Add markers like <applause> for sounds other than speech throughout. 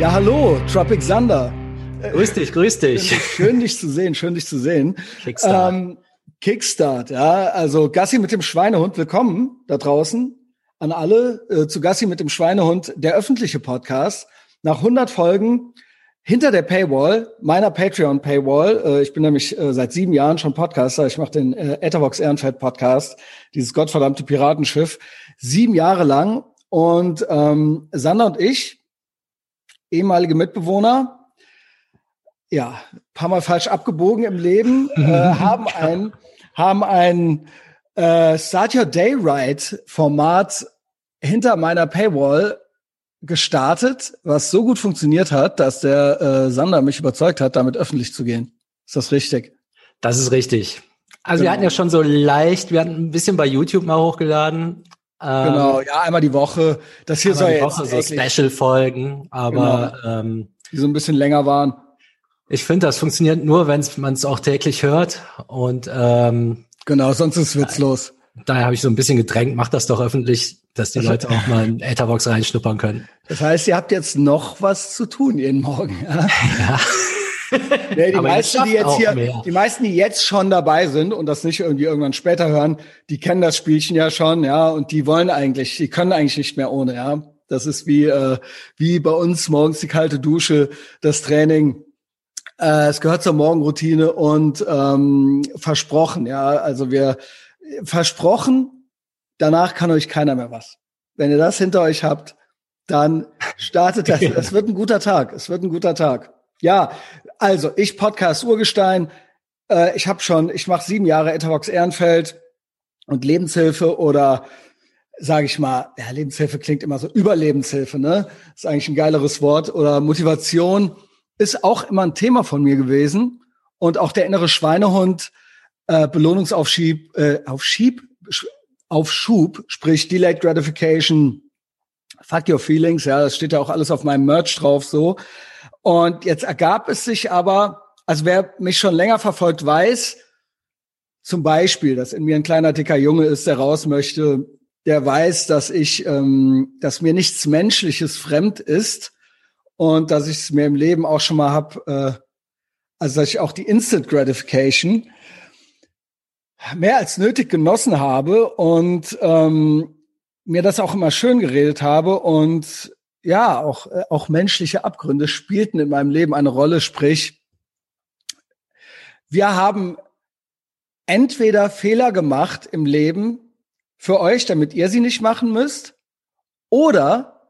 Ja, hallo, Tropic Thunder. Grüß dich, grüß dich. Schön, <laughs> schön dich zu sehen, schön dich zu sehen. Kickstart. Ähm, Kickstart, ja. Also Gassi mit dem Schweinehund, willkommen da draußen an alle äh, zu Gassi mit dem Schweinehund, der öffentliche Podcast. Nach 100 Folgen hinter der Paywall, meiner Patreon-Paywall. Äh, ich bin nämlich äh, seit sieben Jahren schon Podcaster. Ich mache den äh, Etherbox Ehrenfeld Podcast, dieses gottverdammte Piratenschiff, sieben Jahre lang. Und ähm, Sander und ich, ehemalige Mitbewohner, ja, paar Mal falsch abgebogen im Leben, <laughs> äh, haben ein, haben ein äh, Start Your Day Right Format hinter meiner Paywall gestartet, was so gut funktioniert hat, dass der äh, Sander mich überzeugt hat, damit öffentlich zu gehen. Ist das richtig? Das ist richtig. Also genau. wir hatten ja schon so leicht, wir hatten ein bisschen bei YouTube mal hochgeladen. Ähm, genau, ja, einmal die Woche. Das hier soll die Woche so Special-Folgen, aber genau. ähm, die so ein bisschen länger waren. Ich finde, das funktioniert nur, wenn man es auch täglich hört. Und ähm, genau, sonst ist witzlos. Daher habe ich so ein bisschen gedrängt, mach das doch öffentlich, dass die Leute auch mal in Etherbox reinschnuppern können. Das heißt, ihr habt jetzt noch was zu tun jeden Morgen. Ja. <laughs> ja. Nee, die <laughs> meisten, die jetzt hier, mehr. die meisten, die jetzt schon dabei sind und das nicht irgendwie irgendwann später hören, die kennen das Spielchen ja schon, ja, und die wollen eigentlich, die können eigentlich nicht mehr ohne, ja. Das ist wie, äh, wie bei uns morgens die kalte Dusche, das Training. Äh, es gehört zur Morgenroutine und ähm, versprochen, ja. Also wir versprochen, danach kann euch keiner mehr was. Wenn ihr das hinter euch habt, dann startet das. <laughs> Es wird ein guter Tag. Es wird ein guter Tag. Ja, also ich Podcast Urgestein. Äh, ich habe schon, ich mache sieben Jahre Etherbox Ehrenfeld und Lebenshilfe oder sage ich mal, ja, Lebenshilfe klingt immer so Überlebenshilfe, ne? Ist eigentlich ein geileres Wort oder Motivation ist auch immer ein Thema von mir gewesen und auch der innere Schweinehund äh, Belohnungsaufschieb äh, auf Schieb auf Schub, sprich Delayed Gratification, Fuck Your Feelings, ja, das steht ja auch alles auf meinem Merch drauf so. Und jetzt ergab es sich aber, also wer mich schon länger verfolgt, weiß zum Beispiel, dass in mir ein kleiner dicker Junge ist, der raus möchte, der weiß, dass ich, ähm, dass mir nichts Menschliches fremd ist und dass ich es mir im Leben auch schon mal hab, äh, also dass ich auch die Instant Gratification mehr als nötig genossen habe und ähm, mir das auch immer schön geredet habe und ja, auch, äh, auch menschliche Abgründe spielten in meinem Leben eine Rolle, sprich, wir haben entweder Fehler gemacht im Leben für euch, damit ihr sie nicht machen müsst, oder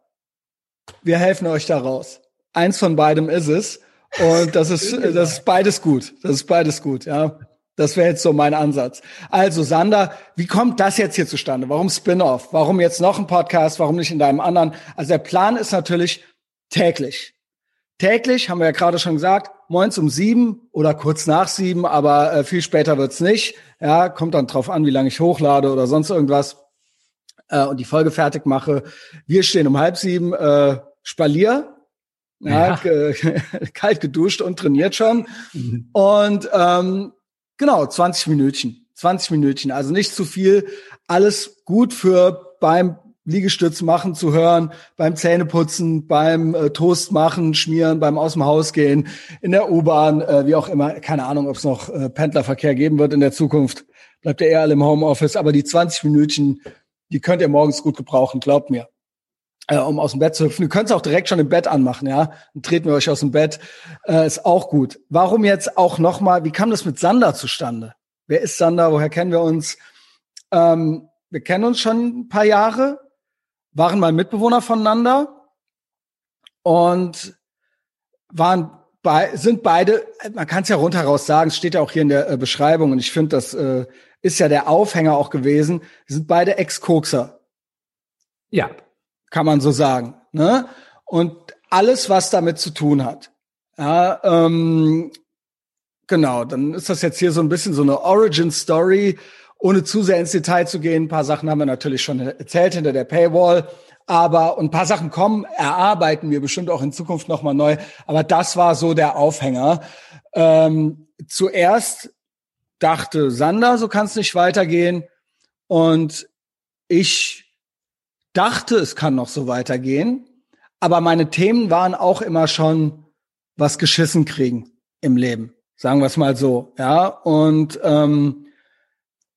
wir helfen euch da raus. Eins von beidem ist es. Und das ist, das ist beides gut. Das ist beides gut, ja. Das wäre jetzt so mein Ansatz. Also Sander, wie kommt das jetzt hier zustande? Warum Spin-off? Warum jetzt noch ein Podcast? Warum nicht in deinem anderen? Also der Plan ist natürlich täglich. Täglich, haben wir ja gerade schon gesagt, moins um sieben oder kurz nach sieben, aber äh, viel später wird's nicht. Ja, kommt dann drauf an, wie lange ich hochlade oder sonst irgendwas äh, und die Folge fertig mache. Wir stehen um halb sieben äh, Spalier, ja, ja. <laughs> kalt geduscht und trainiert schon. Mhm. Und ähm, Genau, 20 Minütchen. 20 Minütchen, also nicht zu viel. Alles gut für beim Liegestütz machen zu hören, beim Zähneputzen, beim äh, Toast machen, schmieren, beim aus dem Haus gehen, in der U-Bahn, äh, wie auch immer. Keine Ahnung, ob es noch äh, Pendlerverkehr geben wird in der Zukunft. Bleibt ihr eher alle im Homeoffice. Aber die 20 Minütchen, die könnt ihr morgens gut gebrauchen, glaubt mir. Äh, um aus dem Bett zu hüpfen. Ihr könnt es auch direkt schon im Bett anmachen, ja. Dann treten wir euch aus dem Bett. Äh, ist auch gut. Warum jetzt auch nochmal, wie kam das mit Sander zustande? Wer ist Sander? Woher kennen wir uns? Ähm, wir kennen uns schon ein paar Jahre, waren mal Mitbewohner voneinander und waren bei, sind beide, man kann es ja rundheraus sagen, es steht ja auch hier in der äh, Beschreibung und ich finde, das äh, ist ja der Aufhänger auch gewesen, sind beide Ex-Kokser. Ja, kann man so sagen. Ne? Und alles, was damit zu tun hat. Ja, ähm, genau, dann ist das jetzt hier so ein bisschen so eine Origin-Story, ohne zu sehr ins Detail zu gehen. Ein paar Sachen haben wir natürlich schon erzählt hinter der Paywall. Aber und ein paar Sachen kommen, erarbeiten wir bestimmt auch in Zukunft nochmal neu. Aber das war so der Aufhänger. Ähm, zuerst dachte Sander, so kann es nicht weitergehen. Und ich dachte, es kann noch so weitergehen. aber meine Themen waren auch immer schon was geschissen kriegen im Leben, sagen wir es mal so, ja. Und ähm,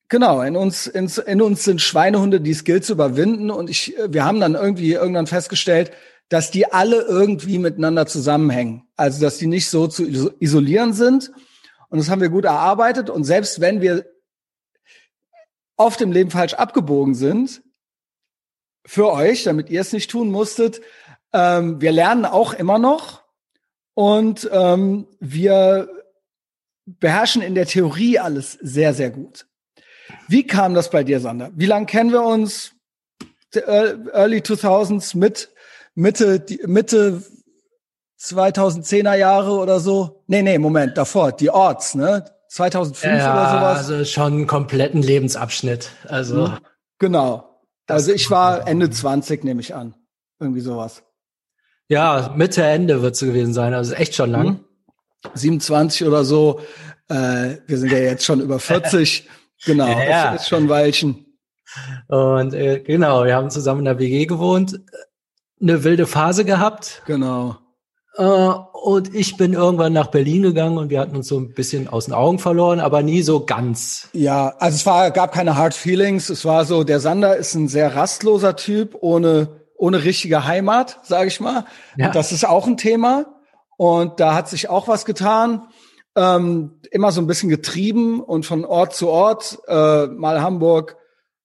genau, in uns, in, in uns sind Schweinehunde, die es gilt zu überwinden. Und ich, wir haben dann irgendwie irgendwann festgestellt, dass die alle irgendwie miteinander zusammenhängen. Also dass die nicht so zu isolieren sind. Und das haben wir gut erarbeitet. Und selbst wenn wir oft im Leben falsch abgebogen sind, für euch, damit ihr es nicht tun musstet, ähm, wir lernen auch immer noch und ähm, wir beherrschen in der Theorie alles sehr, sehr gut. Wie kam das bei dir, Sander? Wie lange kennen wir uns? Early 2000s, mit Mitte, Mitte 2010er Jahre oder so? Nee, nee, Moment, davor, die Orts, ne? 2005 ja, oder sowas? Also schon einen kompletten Lebensabschnitt. Also. Hm, genau. Also ich war Ende 20, nehme ich an. Irgendwie sowas. Ja, Mitte, Ende wird es gewesen sein. Also echt schon lang. Hm. 27 oder so. Äh, wir sind ja jetzt schon über 40. <laughs> genau, ja, ja. das ist schon ein Weilchen. Und äh, genau, wir haben zusammen in der WG gewohnt, eine wilde Phase gehabt. Genau. Äh, und ich bin irgendwann nach Berlin gegangen und wir hatten uns so ein bisschen aus den Augen verloren, aber nie so ganz. Ja, also es war, gab keine Hard Feelings. Es war so, der Sander ist ein sehr rastloser Typ, ohne, ohne richtige Heimat, sage ich mal. Ja. Das ist auch ein Thema. Und da hat sich auch was getan. Ähm, immer so ein bisschen getrieben und von Ort zu Ort, äh, mal Hamburg,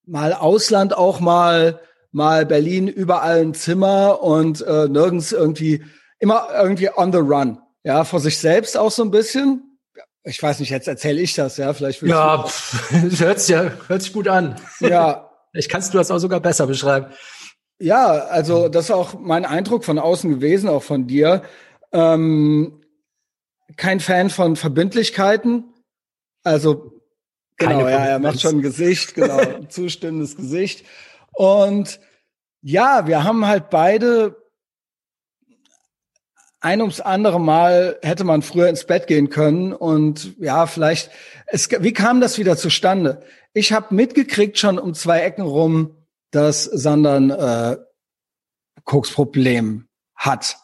mal Ausland auch mal, mal Berlin, überall ein Zimmer und äh, nirgends irgendwie immer irgendwie on the run. Ja, vor sich selbst auch so ein bisschen. Ich weiß nicht, jetzt erzähle ich das, ja, vielleicht. Ja, pff, <laughs> hört sich ja, hört sich gut an. Ja. <laughs> Ich kannst du das auch sogar besser beschreiben. Ja, also das ist auch mein Eindruck von außen gewesen, auch von dir. Ähm, kein Fan von Verbindlichkeiten. Also, genau, ja, er macht schon ein Gesicht, genau, ein <laughs> zustimmendes Gesicht. Und ja, wir haben halt beide ein ums andere Mal hätte man früher ins Bett gehen können und ja, vielleicht, es, wie kam das wieder zustande? Ich habe mitgekriegt schon um zwei Ecken rum, dass Sandern äh, Koksproblem hat.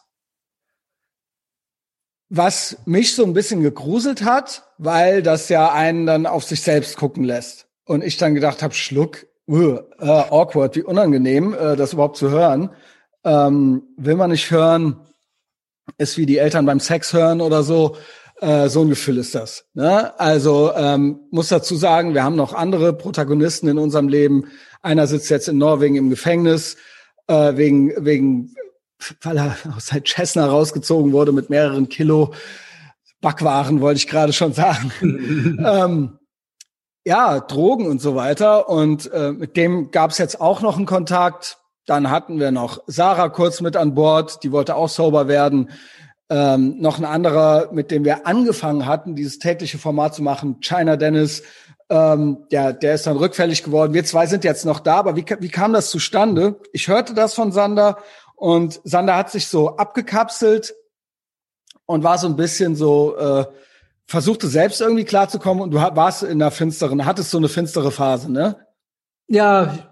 Was mich so ein bisschen gegruselt hat, weil das ja einen dann auf sich selbst gucken lässt. Und ich dann gedacht habe, Schluck, uh, äh, awkward, wie unangenehm, äh, das überhaupt zu hören. Ähm, will man nicht hören, ist wie die Eltern beim Sex hören oder so. Äh, so ein Gefühl ist das. Ne? Also ähm, muss dazu sagen, wir haben noch andere Protagonisten in unserem Leben. Einer sitzt jetzt in Norwegen im Gefängnis äh, wegen wegen, weil er aus seinem Cessna rausgezogen wurde mit mehreren Kilo Backwaren, wollte ich gerade schon sagen. <laughs> ähm, ja, Drogen und so weiter. Und äh, mit dem gab es jetzt auch noch einen Kontakt. Dann hatten wir noch Sarah kurz mit an Bord, die wollte auch sober werden. Ähm, noch ein anderer, mit dem wir angefangen hatten, dieses tägliche Format zu machen, China Dennis, ähm, der, der ist dann rückfällig geworden. Wir zwei sind jetzt noch da, aber wie, wie kam das zustande? Ich hörte das von Sander und Sander hat sich so abgekapselt und war so ein bisschen so, äh, versuchte selbst irgendwie klarzukommen und du warst in einer finsteren, hattest so eine finstere Phase, ne? Ja,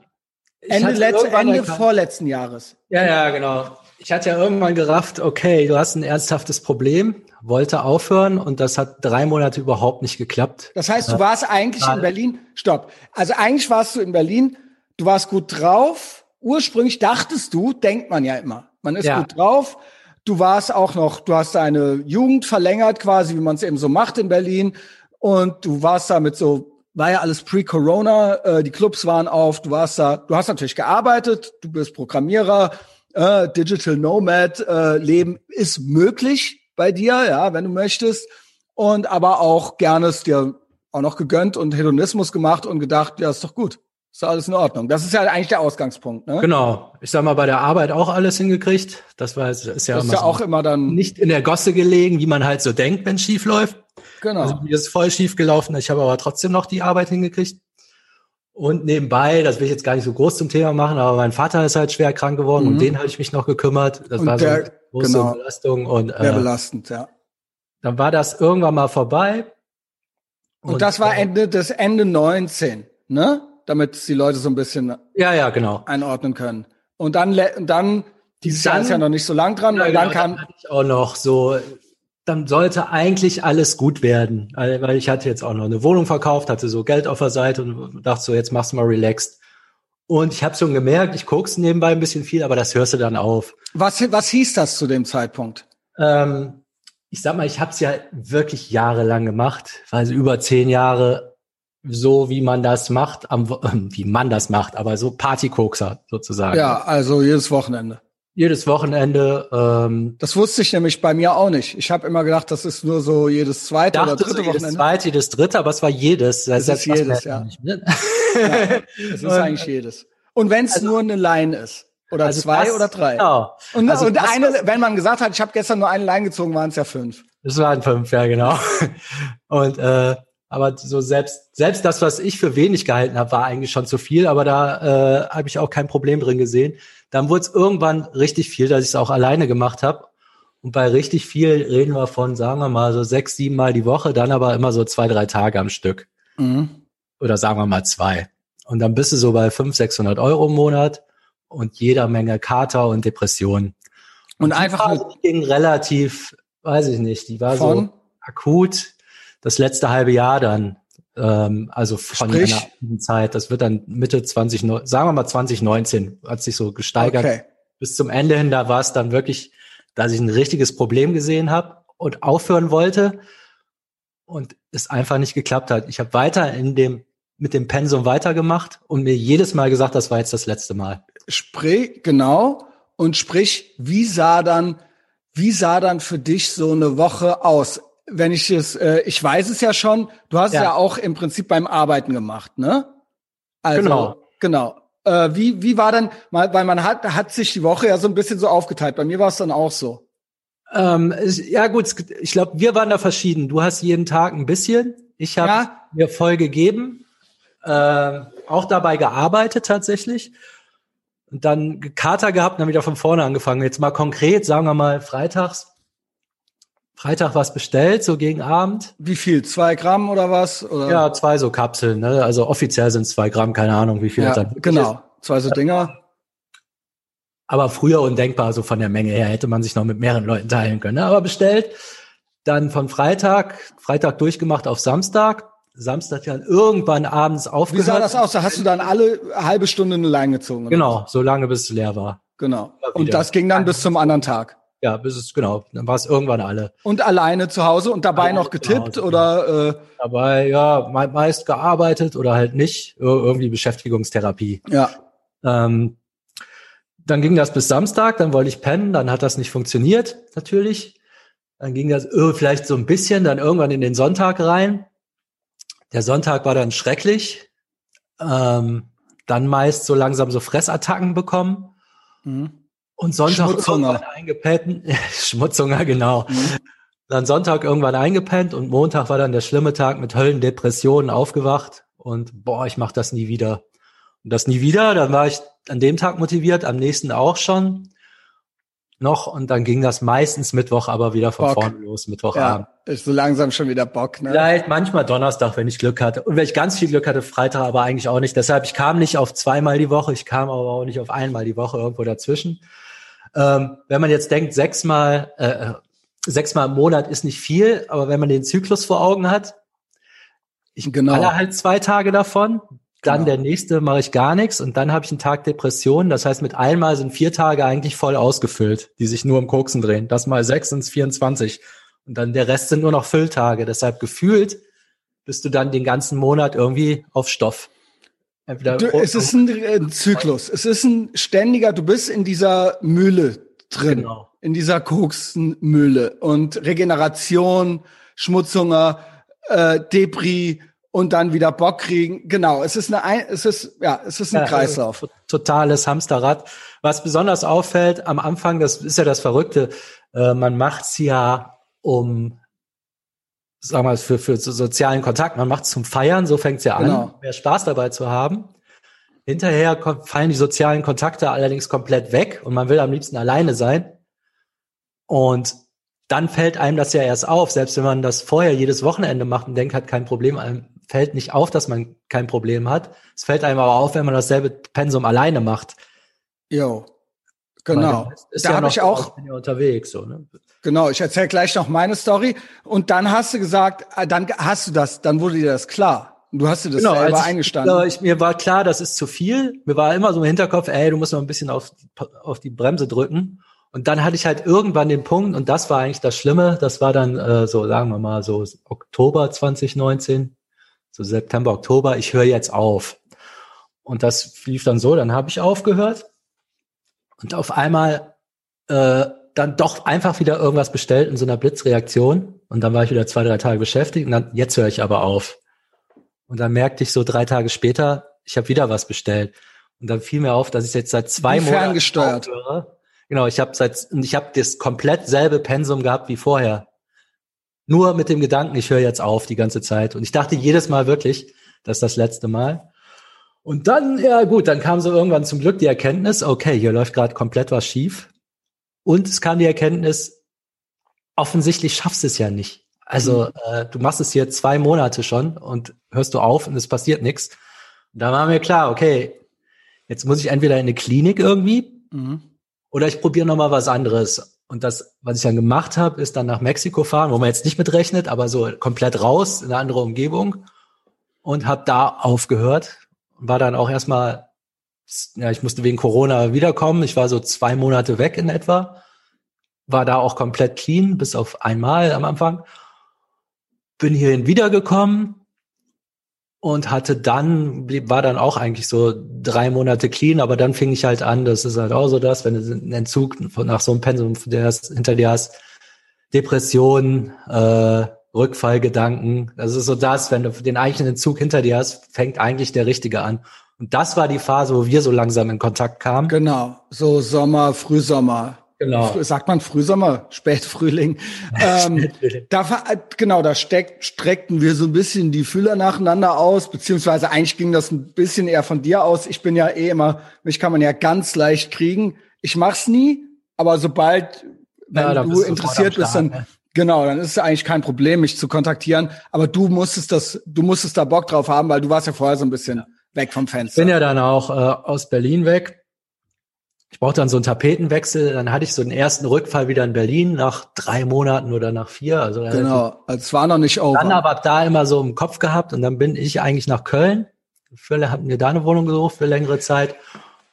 Ende, letzte, Ende vorletzten Jahres. Ja, ja, genau. Ich hatte ja irgendwann gerafft, okay, du hast ein ernsthaftes Problem, wollte aufhören und das hat drei Monate überhaupt nicht geklappt. Das heißt, du warst eigentlich ja. in Berlin, stopp. Also eigentlich warst du in Berlin, du warst gut drauf. Ursprünglich dachtest du, denkt man ja immer, man ist ja. gut drauf. Du warst auch noch, du hast deine Jugend verlängert quasi, wie man es eben so macht in Berlin. Und du warst da mit so war ja alles pre-Corona, äh, die Clubs waren auf, du warst da, du hast natürlich gearbeitet, du bist Programmierer, äh, Digital Nomad, äh, Leben ist möglich bei dir, ja, wenn du möchtest. Und aber auch gerne es dir auch noch gegönnt und Hedonismus gemacht und gedacht, ja, ist doch gut. Ist doch alles in Ordnung. Das ist ja eigentlich der Ausgangspunkt, ne? Genau. Ich sag mal, bei der Arbeit auch alles hingekriegt. Das war, ist ja, das ist ja so auch immer dann nicht in der Gosse gelegen, wie man halt so denkt, wenn schief läuft. Genau. Also mir ist voll schief gelaufen. Ich habe aber trotzdem noch die Arbeit hingekriegt. Und nebenbei, das will ich jetzt gar nicht so groß zum Thema machen, aber mein Vater ist halt schwer krank geworden mhm. und den habe ich mich noch gekümmert. Das und war der, so eine große genau, Belastung und äh, sehr belastend, ja. Dann war das irgendwann mal vorbei. Und, und das war äh, Ende des Ende 19, ne? Damit die Leute so ein bisschen ja, ja, genau. einordnen können. Und dann, dann Dieses Jahr ist ja noch nicht so lang dran, ja, weil genau, dann kam. dann hatte ich auch noch so, dann sollte eigentlich alles gut werden. Weil ich hatte jetzt auch noch eine Wohnung verkauft, hatte so Geld auf der Seite und dachte so, jetzt machst du mal relaxed. Und ich habe schon gemerkt, ich guck's nebenbei ein bisschen viel, aber das hörst du dann auf. Was, was hieß das zu dem Zeitpunkt? Ähm, ich sag mal, ich habe es ja wirklich jahrelang gemacht, also über zehn Jahre so, wie man das macht, am, <laughs> wie man das macht, aber so Partykokser sozusagen. Ja, also jedes Wochenende. Jedes Wochenende. Ähm, Das wusste ich nämlich bei mir auch nicht. Ich habe immer gedacht, das ist nur so jedes zweite oder dritte so jedes Wochenende. zweite, jedes dritte, aber es war jedes. Es ist jedes, ja. Ne? Es ist <laughs> eigentlich jedes. Und wenn es nur eine Line ist. Oder Also zwei das- oder drei. Genau. Und, Also und das, eine, wenn man gesagt hat, ich habe gestern nur eine Line gezogen, waren es ja fünf. Das waren fünf, ja genau. <laughs> Und äh, aber so selbst selbst das, was ich für wenig gehalten habe, war eigentlich schon zu viel. Aber da äh, habe ich auch kein Problem drin gesehen. Dann wurde es irgendwann richtig viel, dass ich es auch alleine gemacht habe. Und bei richtig viel reden wir von, sagen wir mal, so sechs, sieben Mal die Woche, dann aber immer so zwei, drei Tage am Stück. Mhm. Oder sagen wir mal zwei. Und dann bist du so bei 500, 600 Euro im Monat und jeder Menge Kater und Depressionen. Und die einfach Phase, ging relativ, weiß ich nicht, die war Von? so akut das letzte halbe Jahr dann. Ähm, also von Sprich? einer aktiven Zeit. Das wird dann Mitte 20, neu- sagen wir mal 2019, hat sich so gesteigert. okay. Bis zum Ende hin, da war es dann wirklich, dass ich ein richtiges Problem gesehen habe und aufhören wollte und es einfach nicht geklappt hat. Ich habe weiter in dem mit dem Pensum weitergemacht und mir jedes Mal gesagt, das war jetzt das letzte Mal. Sprich, genau. Und sprich, wie sah dann, wie sah dann für dich so eine Woche aus? Wenn ich es, äh, ich weiß es ja schon, du hast es Ja. ja auch im Prinzip beim Arbeiten gemacht, ne? Also, Genau. Genau. Äh, wie, wie war dann, mal, weil man hat, hat sich die Woche ja so ein bisschen so aufgeteilt. Bei mir war es dann auch so. Ähm, ja gut, ich glaube, wir waren da verschieden. Du hast jeden Tag ein bisschen. Ich habe Ja. mir voll gegeben, ähm, auch dabei gearbeitet tatsächlich. Und dann Kater gehabt und dann wieder von vorne angefangen. Jetzt mal konkret, sagen wir mal freitags. Freitag was bestellt, so gegen Abend. Wie viel? Zwei Gramm oder was? Oder? Ja, zwei so Kapseln. Ne? Also offiziell sind es zwei Gramm, keine Ahnung, wie viel ja das dann genau. ist. Zwei so Dinger. Aber früher undenkbar, so von der Menge her, hätte man sich noch mit mehreren Leuten teilen können. ne? Aber bestellt, dann von Freitag, Freitag durchgemacht auf Samstag, Samstag dann irgendwann abends Wie aufgehört. sah das aus? Da hast du dann alle halbe Stunde eine Line gezogen. oder? Genau, so lange bis es leer war. Genau. Und das ging dann bis zum anderen Tag. Ja, bis es, genau, dann war es irgendwann alle. Und alleine zu Hause und dabei Alleine noch getippt Hause, oder äh, Dabei, ja, me meist gearbeitet oder halt nicht, Ir- irgendwie Beschäftigungstherapie. ja. Ähm, dann ging das bis Samstag, dann wollte ich pennen, dann hat das nicht funktioniert, natürlich. Dann ging das äh, vielleicht so ein bisschen, dann irgendwann in den Sonntag rein. Der Sonntag war dann schrecklich. Ähm, dann meist so langsam so Fressattacken bekommen. Mhm. Und Sonntag irgendwann eingepennt. <laughs> Schmutzhunger, genau. Mhm. Dann Sonntag irgendwann eingepennt und Montag war dann der schlimme Tag mit Höllendepressionen aufgewacht und boah, ich mach das nie wieder. Und das nie wieder, dann war ich an dem Tag motiviert, am nächsten auch schon noch und dann ging das meistens Mittwoch aber wieder von Bock. vorne los, Mittwochabend. Ja, ist so langsam schon wieder Bock, ne? Vielleicht manchmal Donnerstag, wenn ich Glück hatte. Und wenn ich ganz viel Glück hatte, Freitag aber eigentlich auch nicht. Deshalb, ich kam nicht auf zweimal die Woche, ich kam aber auch nicht auf einmal die Woche irgendwo dazwischen. Ähm, wenn man jetzt denkt, sechsmal, äh, sechsmal im Monat ist nicht viel, aber wenn man den Zyklus vor Augen hat, ich Genau. baller halt zwei Tage davon, dann Genau. der nächste mache ich gar nichts und dann habe ich einen Tag Depression. Das heißt, mit einmal sind vier Tage eigentlich voll ausgefüllt, die sich nur um Koksen drehen. Das mal sechs sind 24. Und dann der Rest sind nur noch Fülltage. Deshalb gefühlt bist du dann den ganzen Monat irgendwie auf Stoff. Entweder Du, es ist ein, äh, ein Zyklus. Es ist ein ständiger, du bist in dieser Mühle drin. Genau. In dieser Koksenmühle. Und Regeneration, Schmutzhunger, äh, Depri und dann wieder Bock kriegen. Genau. Es ist eine, Ein- es ist, ja, es ist ein Ja, Kreislauf. äh, Totales Hamsterrad. Was besonders auffällt am Anfang, das ist ja das Verrückte, äh, man macht's ja um, sagen wir mal, für, für so sozialen Kontakt, man macht's zum Feiern, so fängt's ja an, Genau. mehr Spaß dabei zu haben. Hinterher fallen die sozialen Kontakte allerdings komplett weg und man will am liebsten alleine sein. Und dann fällt einem das ja erst auf, selbst wenn man das vorher jedes Wochenende macht und denkt, hat kein Problem, einem fällt nicht auf, dass man kein Problem hat. Es fällt einem aber auf, wenn man dasselbe Pensum alleine macht. Jo. Genau. Da ja habe ich auch bin ja unterwegs so, ne? Genau, ich erzähle gleich noch meine Story. Und dann hast du gesagt, äh, dann hast du das, dann wurde dir das klar. Du hast dir das selber als ich, eingestanden. Ich, mir war klar, das ist zu viel. Mir war immer so im Hinterkopf, ey, du musst noch ein bisschen auf, auf die Bremse drücken. Und dann hatte ich halt irgendwann den Punkt, und das war eigentlich das Schlimme, das war dann äh, so, sagen wir mal, so Oktober 2019, so September, Oktober, ich höre jetzt auf. Und das lief dann so, dann habe ich aufgehört und auf einmal äh, dann doch einfach wieder irgendwas bestellt in so einer Blitzreaktion. Und dann war ich wieder zwei, drei Tage beschäftigt und dann, jetzt höre ich aber auf. Und dann merkte ich so drei Tage später, ich habe wieder was bestellt. Und dann fiel mir auf, dass ich jetzt seit zwei Monaten ferngesteuert. aufhöre. Genau, ich habe seit und ich habe das komplett selbe Pensum gehabt wie vorher. Nur mit dem Gedanken, ich höre jetzt auf die ganze Zeit. Und ich dachte jedes Mal wirklich, das ist das letzte Mal. Und dann, ja gut, dann kam so irgendwann zum Glück die Erkenntnis, okay, hier läuft gerade komplett was schief. Und es kam die Erkenntnis, offensichtlich schaffst du es ja nicht. Also äh, du machst es hier zwei Monate schon und hörst du auf und es passiert nichts. Und da war mir klar, okay, jetzt muss ich entweder in eine Klinik irgendwie Mhm. oder ich probiere noch mal was anderes. Und das, was ich dann gemacht habe, ist dann nach Mexiko fahren, wo man jetzt nicht mitrechnet, aber so komplett raus in eine andere Umgebung und habe da aufgehört war dann auch erstmal, ja, ich musste wegen Corona wiederkommen. Ich war so zwei Monate weg in etwa, war da auch komplett clean, bis auf einmal am Anfang. Bin hierhin wiedergekommen und hatte dann, war dann auch eigentlich so drei Monate clean, aber dann fing ich halt an, das ist halt auch so das, wenn du einen Entzug nach so einem Pensum, hinter dir hast, Depressionen, äh, Rückfallgedanken, das ist so das, wenn du den eigentlichen Entzug hinter dir hast, fängt eigentlich der Richtige an. Und das war die Phase, wo wir so langsam in Kontakt kamen. Genau, so Sommer, Frühsommer. Genau. Sagt man Frühsommer, Spätfrühling. <laughs> ähm, da, genau, da steck, streckten wir so ein bisschen die Fühler nacheinander aus, beziehungsweise eigentlich ging das ein bisschen eher von dir aus. Ich bin ja eh immer, mich kann man ja ganz leicht kriegen. Ich mach's nie, aber sobald, wenn Ja, du bist interessiert bist, dann, genau, dann ist es eigentlich kein Problem, mich zu kontaktieren. Aber du musstest das, du musstest da Bock drauf haben, weil du warst ja vorher so ein bisschen weg vom Fenster. bin ja dann auch äh, aus Berlin weg. Ich brauchte dann so einen Tapetenwechsel. Dann hatte ich so den ersten Rückfall wieder in Berlin nach drei Monaten oder nach vier. Also relativ genau, es war noch nicht over. Dann aber da immer so im Kopf gehabt und dann bin ich eigentlich nach Köln. Für, hab mir da eine Wohnung gesucht für längere Zeit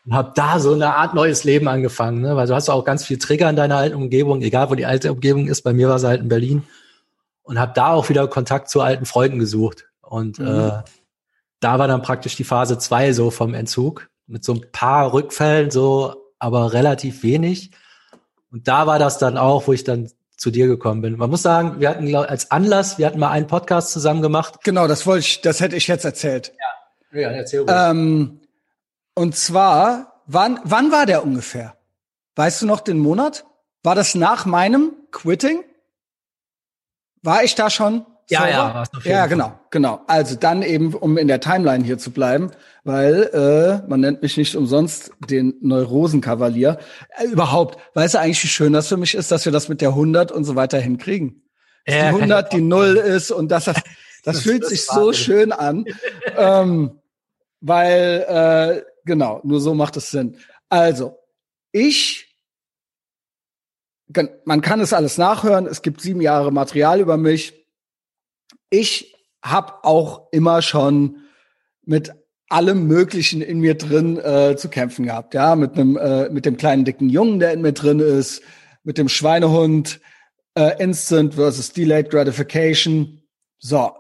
und habe da so eine Art neues Leben angefangen, ne? weil du hast auch ganz viel Trigger in deiner alten Umgebung, egal wo die alte Umgebung ist. Bei mir war es halt in Berlin und habe da auch wieder Kontakt zu alten Freunden gesucht und Mhm. äh, da war dann praktisch die Phase zwei so vom Entzug mit so ein paar Rückfällen so, aber relativ wenig. Und da war das dann auch, wo ich dann zu dir gekommen bin. Man muss sagen, wir hatten als Anlass, wir hatten mal einen Podcast zusammen gemacht. Genau, das wollte ich, das hätte ich jetzt erzählt. Ja, erzähl Ähm, und zwar, wann, wann war der ungefähr? Weißt du noch den Monat? War das nach meinem Quitting? War ich da schon? Ja, sober? ja, warst du ja, Fall. genau, genau. Also dann eben, um in der Timeline hier zu bleiben, weil äh, man nennt mich nicht umsonst den Neurosenkavalier. Äh, überhaupt, weißt du eigentlich, wie schön das für mich ist, dass wir das mit der 100 und so weiter hinkriegen? Dass Ja, die kann ich 100 die Null ist und dass das, <laughs> das, Das fühlt sich so schön an. ähm, weil, äh, genau, nur so macht es Sinn. Also, ich, man kann es alles nachhören, es gibt sieben Jahre Material über mich. Ich habe auch immer schon mit allem Möglichen in mir drin äh, zu kämpfen gehabt, ja, mit einem, äh, mit dem kleinen dicken Jungen, der in mir drin ist, mit dem Schweinehund, äh, Instant versus Delayed Gratification. So,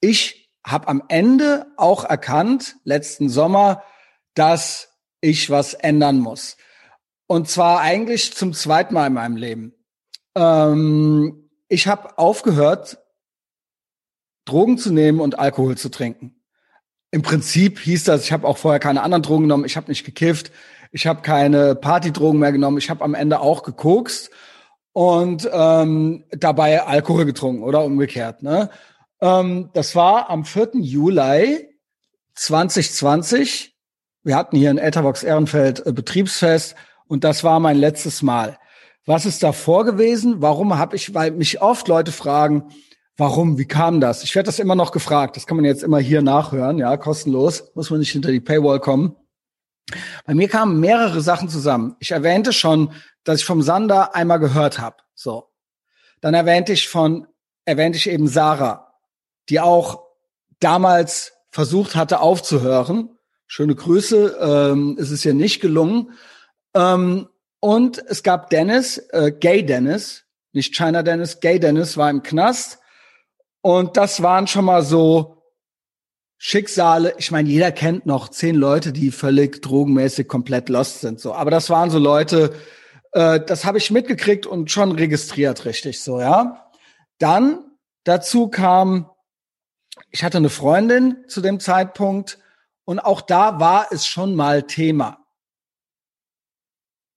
ich habe am Ende auch erkannt, letzten Sommer, dass ich was ändern muss. Und zwar eigentlich zum zweiten Mal in meinem Leben. Ähm, ich habe aufgehört, Drogen zu nehmen und Alkohol zu trinken. Im Prinzip hieß das, ich habe auch vorher keine anderen Drogen genommen, ich habe nicht gekifft, ich habe keine Partydrogen mehr genommen, ich habe am Ende auch gekokst und ähm, dabei Alkohol getrunken oder umgekehrt. Ne? Ähm, das war am 4. Juli 2020. Wir hatten hier in Etherbox Ehrenfeld äh, Betriebsfest und das war mein letztes Mal. Was ist davor gewesen? Warum habe ich, weil mich oft Leute fragen, warum, wie kam das? Ich werde das immer noch gefragt. Das kann man jetzt immer hier nachhören, ja, kostenlos. Muss man nicht hinter die Paywall kommen. Bei mir kamen mehrere Sachen zusammen. Ich erwähnte schon, dass ich vom Sander einmal gehört habe. So. Dann erwähnte ich von, erwähnte ich eben Sarah, die auch damals versucht hatte aufzuhören. Schöne Grüße, ähm, es ist ihr nicht gelungen. Ähm, und es gab Dennis, äh, Gay Dennis, nicht China Dennis, Gay Dennis war im Knast. Und das waren schon mal so Schicksale. Ich meine, jeder kennt noch zehn Leute, die völlig drogenmäßig komplett lost sind. So, aber das waren so Leute, äh, das habe ich mitgekriegt und schon registriert, richtig so, ja. Dann dazu kam, ich hatte eine Freundin zu dem Zeitpunkt und auch da war es schon mal Thema.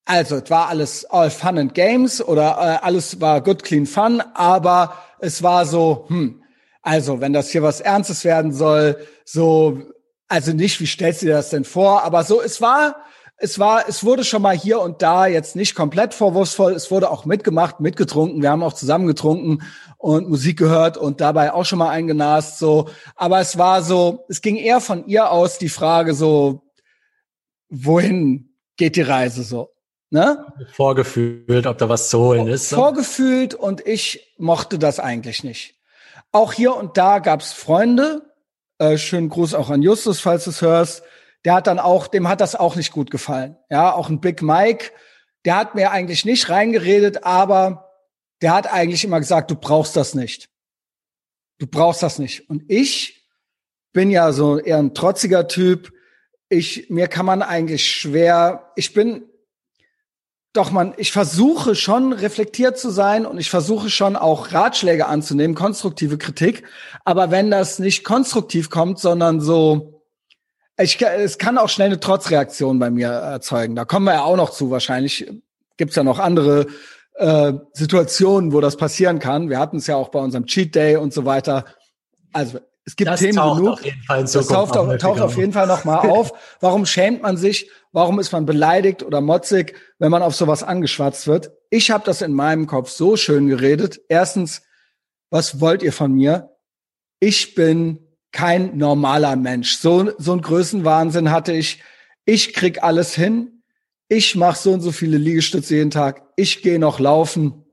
Also, es war alles all fun and games oder äh, alles war good, clean fun, aber es war so, hm, also, wenn das hier was Ernstes werden soll, so, also nicht, wie stellst du dir das denn vor? Aber so, es war, es war, es wurde schon mal hier und da jetzt nicht komplett vorwurfsvoll. Es wurde auch mitgemacht, mitgetrunken. Wir haben auch zusammen getrunken und Musik gehört und dabei auch schon mal eingenast, so. Aber es war so, es ging eher von ihr aus die Frage so, wohin geht die Reise so? Ne? Vorgefühlt, ob da was zu holen ist. Vorgefühlt und ich mochte das eigentlich nicht. Auch hier und da gab's Freunde. Äh, schönen Gruß auch an Justus, falls du es hörst. Der hat dann auch, dem hat das auch nicht gut gefallen. Ja, auch ein Big Mike, der hat mir eigentlich nicht reingeredet, aber der hat eigentlich immer gesagt, du brauchst das nicht. Du brauchst das nicht. Und ich bin ja so eher ein trotziger Typ. Ich, mir kann man eigentlich schwer, ich bin doch man, ich versuche schon reflektiert zu sein und ich versuche schon auch Ratschläge anzunehmen, konstruktive Kritik. Aber wenn das nicht konstruktiv kommt, sondern so, ich, es kann auch schnell eine Trotzreaktion bei mir erzeugen. Da kommen wir ja auch noch zu. Wahrscheinlich gibt's ja noch andere äh, Situationen, wo das passieren kann. Wir hatten es ja auch bei unserem Cheat Day und so weiter. Also es gibt das Themen taucht genug. Auf jeden Fall in das Zukunft taucht, auf, taucht auf jeden Fall noch mal auf. <laughs> Warum schämt man sich? Warum ist man beleidigt oder motzig, wenn man auf sowas angeschwatzt wird? Ich habe das in meinem Kopf so schön geredet. Erstens, was wollt ihr von mir? Ich bin kein normaler Mensch. So, so ein Größenwahnsinn hatte ich. Ich krieg alles hin. Ich mache so und so viele Liegestütze jeden Tag. Ich gehe noch laufen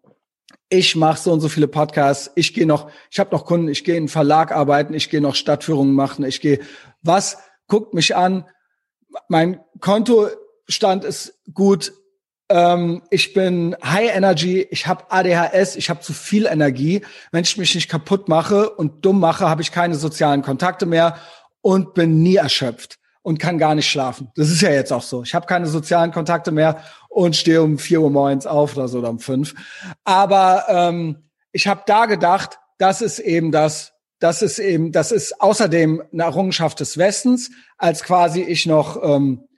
ich mache so und so viele Podcasts, ich gehe noch, ich habe noch Kunden, ich gehe in Verlag arbeiten, ich gehe noch Stadtführungen machen, ich gehe, was, guckt mich an, mein Kontostand ist gut, ähm, ich bin High Energy, ich habe ADHS, ich habe zu viel Energie. Wenn ich mich nicht kaputt mache und dumm mache, habe ich keine sozialen Kontakte mehr und bin nie erschöpft und kann gar nicht schlafen. Das ist ja jetzt auch so. Ich habe keine sozialen Kontakte mehr und stehe um vier Uhr morgens auf oder so oder um fünf. Aber ähm, ich habe da gedacht, das ist eben das, das ist eben, das ist außerdem eine Errungenschaft des Westens, als quasi ich noch, ähm,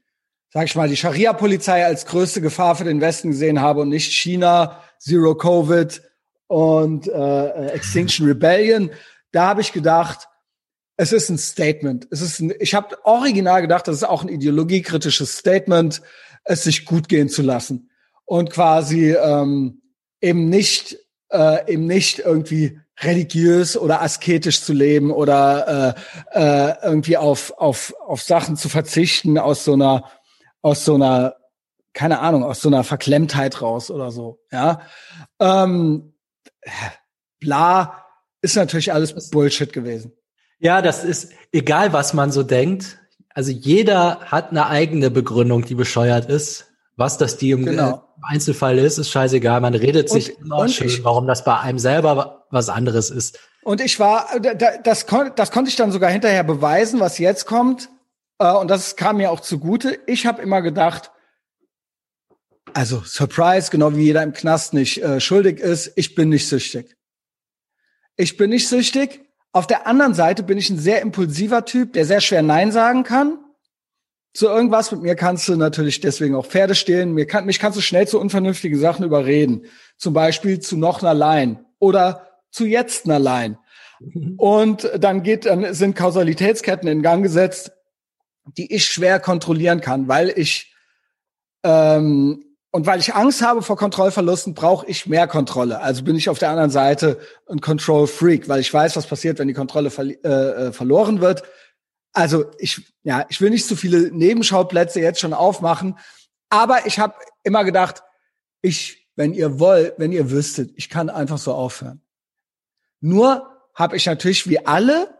sag ich mal, die Scharia-Polizei als größte Gefahr für den Westen gesehen habe und nicht China, Zero Covid und äh, Extinction Rebellion. Da habe ich gedacht, es ist ein Statement. Es ist ein, ich habe original gedacht, das ist auch ein ideologiekritisches Statement, es sich gut gehen zu lassen und quasi ähm, eben nicht äh, eben nicht irgendwie religiös oder asketisch zu leben oder äh, äh, irgendwie auf auf auf Sachen zu verzichten aus so einer aus so einer keine Ahnung aus so einer Verklemmtheit raus oder so ja ähm, bla ist natürlich alles Bullshit gewesen ja, das ist egal, was man so denkt. Also jeder hat eine eigene Begründung, die bescheuert ist. Was das die im Genau. Einzelfall ist, ist scheißegal. Man redet sich Und- immer und schön, ich- warum das bei einem selber was anderes ist. Und ich war, da- das, kon das konnte ich dann sogar hinterher beweisen, was jetzt kommt. Äh, und das kam mir auch zugute. Ich habe immer gedacht, also Surprise, genau wie jeder im Knast nicht äh, schuldig ist, ich bin nicht süchtig. Ich bin nicht süchtig. Auf der anderen Seite bin ich ein sehr impulsiver Typ, der sehr schwer Nein sagen kann. Zu irgendwas mit mir kannst du natürlich deswegen auch Pferde stehlen. Mir kann, mich kannst du schnell zu unvernünftigen Sachen überreden. Zum Beispiel zu noch einer Line oder zu jetzt einer Line. Und dann geht, dann sind Kausalitätsketten in Gang gesetzt, die ich schwer kontrollieren kann, weil ich ähm, und weil ich Angst habe vor Kontrollverlusten, brauche ich mehr Kontrolle. Also bin ich auf der anderen Seite ein Control Freak, weil ich weiß, was passiert, wenn die Kontrolle verli- äh, äh, verloren wird. also ich, ja, ich will nicht zu viele Nebenschauplätze jetzt schon aufmachen, aber ich habe immer gedacht, ich, wenn ihr wollt, wenn ihr wüsstet, ich kann einfach so aufhören. Nur habe ich natürlich wie alle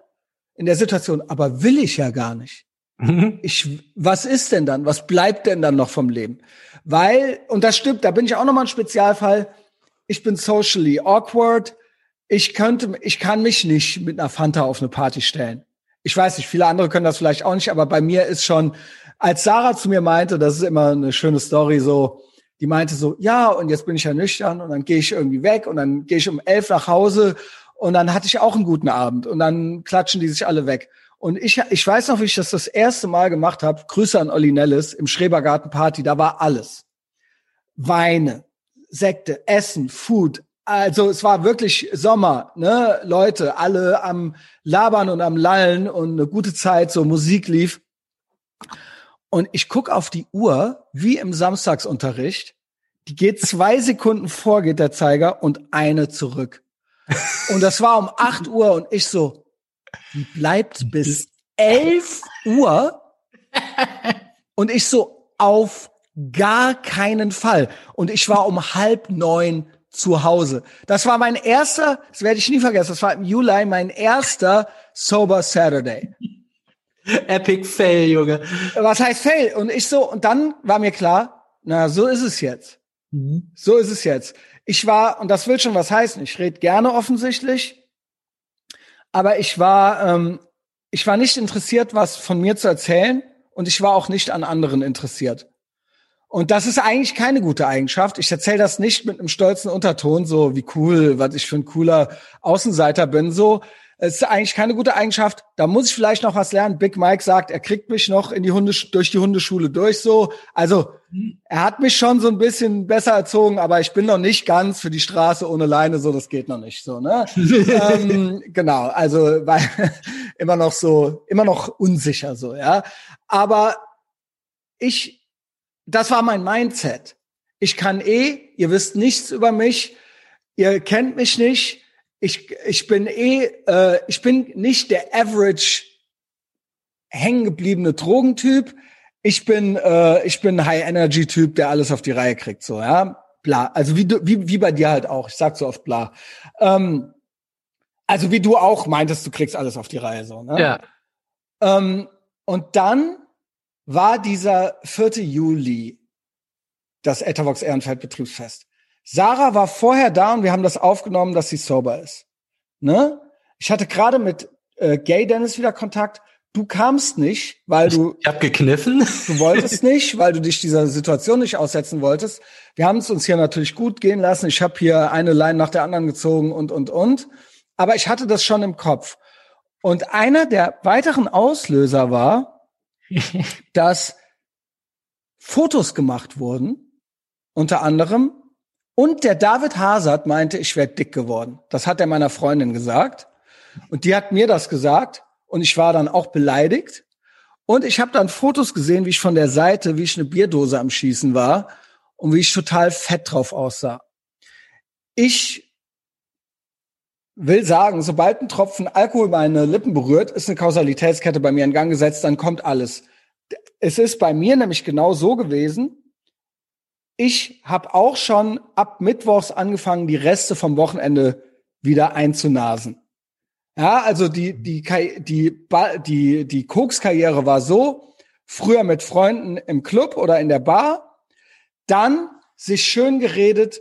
in der Situation, aber will ich ja gar nicht. Mhm. Ich, was ist denn dann? Was bleibt denn dann noch vom Leben? Weil, und das stimmt, da bin ich auch nochmal ein Spezialfall. Ich bin socially awkward. Ich könnte, ich kann mich nicht mit einer Fanta auf eine Party stellen. Ich weiß nicht, viele andere können das vielleicht auch nicht, aber bei mir ist schon, als Sarah zu mir meinte, das ist immer eine schöne Story, so, die meinte so, ja, und jetzt bin ich ja nüchtern und dann gehe ich irgendwie weg und dann gehe ich um elf nach Hause und dann hatte ich auch einen guten Abend und dann klatschen die sich alle weg. Und ich, ich weiß noch, wie ich das das erste Mal gemacht habe. Grüße an Olli Nellis im Schrebergarten Party. Da war alles. Weine, Sekte, Essen, Food. Also es war wirklich Sommer, ne? Leute, alle am Labern und am Lallen und eine gute Zeit, so Musik lief. Und ich guck auf die Uhr, wie im Samstagsunterricht. Die geht zwei <laughs> Sekunden vor, geht der Zeiger und eine zurück. Und das war um acht Uhr und ich so, die bleibt bis elf Uhr. <laughs> Und ich so, auf gar keinen Fall. Und ich war um halb neun zu Hause. Das war mein erster, das werde ich nie vergessen, das war im Juli mein erster Sober Saturday. <laughs> Epic Fail, Junge. Was heißt Fail? Und ich so, und dann war mir klar, na, so ist es jetzt. Mhm. So ist es jetzt. Ich war, und das will schon was heißen, ich rede gerne offensichtlich, aber ich war, ähm, ich war nicht interessiert, was von mir zu erzählen und ich war auch nicht an anderen interessiert. Und das ist eigentlich keine gute Eigenschaft. Ich erzähle das nicht mit einem stolzen Unterton, so wie cool, was ich für ein cooler Außenseiter bin, so, es ist eigentlich keine gute Eigenschaft. Da muss ich vielleicht noch was lernen. Big Mike sagt, er kriegt mich noch in die Hunde, durch die Hundeschule durch so. Also, er hat mich schon so ein bisschen besser erzogen, aber ich bin noch nicht ganz für die Straße ohne Leine, so, das geht noch nicht so, ne? <laughs> ähm, genau. Also, weil, <laughs> immer noch so, immer noch unsicher so, ja. Aber ich, das war mein Mindset. Ich kann eh, ihr wisst nichts über mich, ihr kennt mich nicht, ich, ich bin eh, äh, ich bin nicht der average hängengebliebene Drogentyp. Ich bin, äh, ich bin High Energy Typ, der alles auf die Reihe kriegt, so ja, bla. Also wie du, wie wie bei dir halt auch. Ich sag so oft bla. Ähm, also wie du auch meintest, du kriegst alles auf die Reihe, so ne? Ja. Ähm, und dann war dieser 4. Juli das Etavox Ehrenfeld Betriebsfest. Sarah war vorher da und wir haben das aufgenommen, dass sie sober ist. Ne? Ich hatte gerade mit äh, Gay Dennis wieder Kontakt. Du kamst nicht, weil du. Ich hab gekniffen. Du wolltest nicht, weil du dich dieser Situation nicht aussetzen wolltest. Wir haben es uns hier natürlich gut gehen lassen. Ich habe hier eine Line nach der anderen gezogen und und und. Aber ich hatte das schon im Kopf. Und einer der weiteren Auslöser war, <laughs> dass Fotos gemacht wurden, unter anderem und der David Hazard meinte, ich werde dick geworden. Das hat er meiner Freundin gesagt. Und die hat mir das gesagt. Und ich war dann auch beleidigt. Und ich habe dann Fotos gesehen, wie ich von der Seite, wie ich eine Bierdose am Schießen war und wie ich total fett drauf aussah. Ich will sagen, sobald ein Tropfen Alkohol meine Lippen berührt, ist eine Kausalitätskette bei mir in Gang gesetzt, dann kommt alles. Es ist bei mir nämlich genau so gewesen, ich habe auch schon ab Mittwochs angefangen, die Reste vom Wochenende wieder einzunasen. Ja, also die, die, die, die, die Koks-Karriere war so, früher mit Freunden im Club oder in der Bar, dann sich schön geredet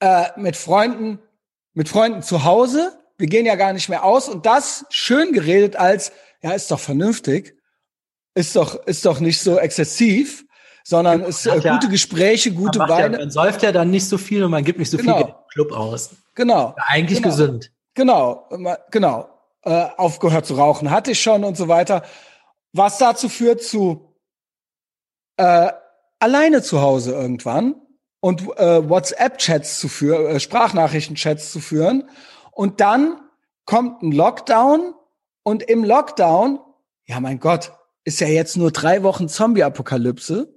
äh, mit Freunden, mit Freunden zu Hause. Wir gehen ja gar nicht mehr aus und das schön geredet als, ja, ist doch vernünftig, ist doch, ist doch nicht so exzessiv sondern es äh, gute Gespräche, gute man Weine. Ja, man säuft ja dann nicht so viel und man gibt nicht so genau. viel Geld im Club aus. Genau. Ja, eigentlich genau. gesund. Genau, genau. Äh, aufgehört zu rauchen hatte ich schon und so weiter. Was dazu führt zu äh, alleine zu Hause irgendwann und äh, WhatsApp-Chats zu führen, äh, Sprachnachrichten-Chats zu führen. Und dann kommt ein Lockdown und im Lockdown, ja mein Gott, ist ja jetzt nur drei Wochen Zombie-Apokalypse.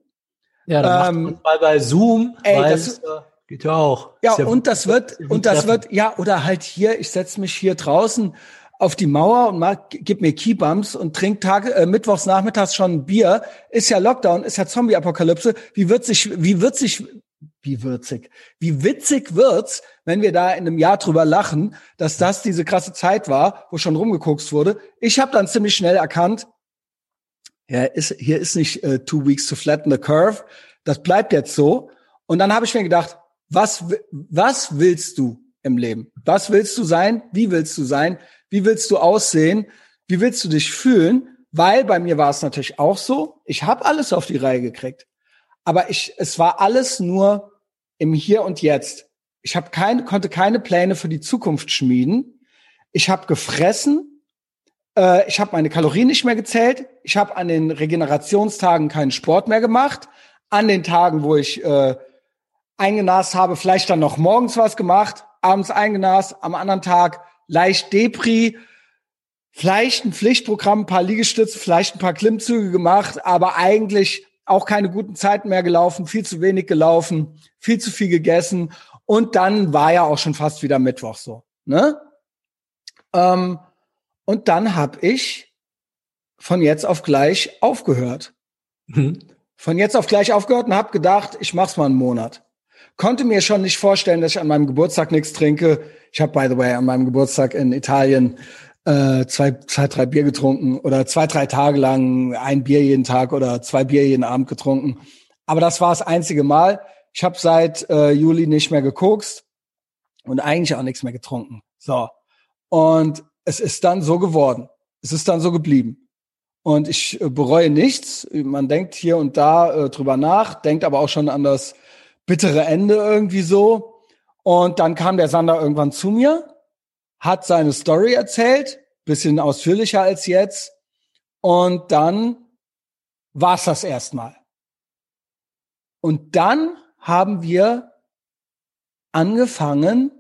Ja, dann ähm, macht mal bei Zoom, ey, weil das, äh, geht ja auch. Ja, ja und das wird, und das wird, ja, oder halt hier, ich setz mich hier draußen auf die Mauer und mach, gib mir Keybumps und trink Tage, äh, mittwochs nachmittags schon ein Bier. Ist ja Lockdown, ist ja Zombie-Apokalypse. Wie wird sich, wie wird sich, wie würzig, wie witzig wird's, wenn wir da in einem Jahr drüber lachen, dass das diese krasse Zeit war, wo schon rumgeguckt wurde. Ich habe dann ziemlich schnell erkannt, ja, ist, hier ist nicht äh, two weeks to flatten the curve. Das bleibt jetzt so. Und dann habe ich mir gedacht, was, was willst du im Leben? Was willst du sein? Wie willst du sein? Wie willst du aussehen? Wie willst du dich fühlen? Weil bei mir war es natürlich auch so, ich habe alles auf die Reihe gekriegt. Aber ich, es war alles nur im Hier und Jetzt. Ich habe keine, konnte keine Pläne für die Zukunft schmieden. Ich habe gefressen. Äh, ich habe meine Kalorien nicht mehr gezählt. Ich habe an den Regenerationstagen keinen Sport mehr gemacht. An den Tagen, wo ich äh, eingenast habe, vielleicht dann noch morgens was gemacht, abends eingenast, am anderen Tag leicht Depri, vielleicht ein Pflichtprogramm, ein paar Liegestütze, vielleicht ein paar Klimmzüge gemacht, aber eigentlich auch keine guten Zeiten mehr gelaufen, viel zu wenig gelaufen, viel zu viel gegessen und dann war ja auch schon fast wieder Mittwoch so, ne? Ähm, und dann habe ich von jetzt auf gleich aufgehört. Mhm. Von jetzt auf gleich aufgehört und habe gedacht, ich mach's mal einen Monat. Konnte mir schon nicht vorstellen, dass ich an meinem Geburtstag nichts trinke. Ich habe, by the way, an meinem Geburtstag in Italien äh, zwei, zwei, drei Bier getrunken oder zwei, drei Tage lang ein Bier jeden Tag oder zwei Bier jeden Abend getrunken. Aber das war das einzige Mal. Ich habe seit äh, Juli nicht mehr gekokst und eigentlich auch nichts mehr getrunken. So. Und es ist dann so geworden. Es ist dann so geblieben. Und ich äh, bereue nichts. Man denkt hier und da äh, drüber nach, denkt aber auch schon an das bittere Ende irgendwie so. Und dann kam der Sander irgendwann zu mir, hat seine Story erzählt, bisschen ausführlicher als jetzt. Und dann war's das erstmal. Und dann haben wir angefangen,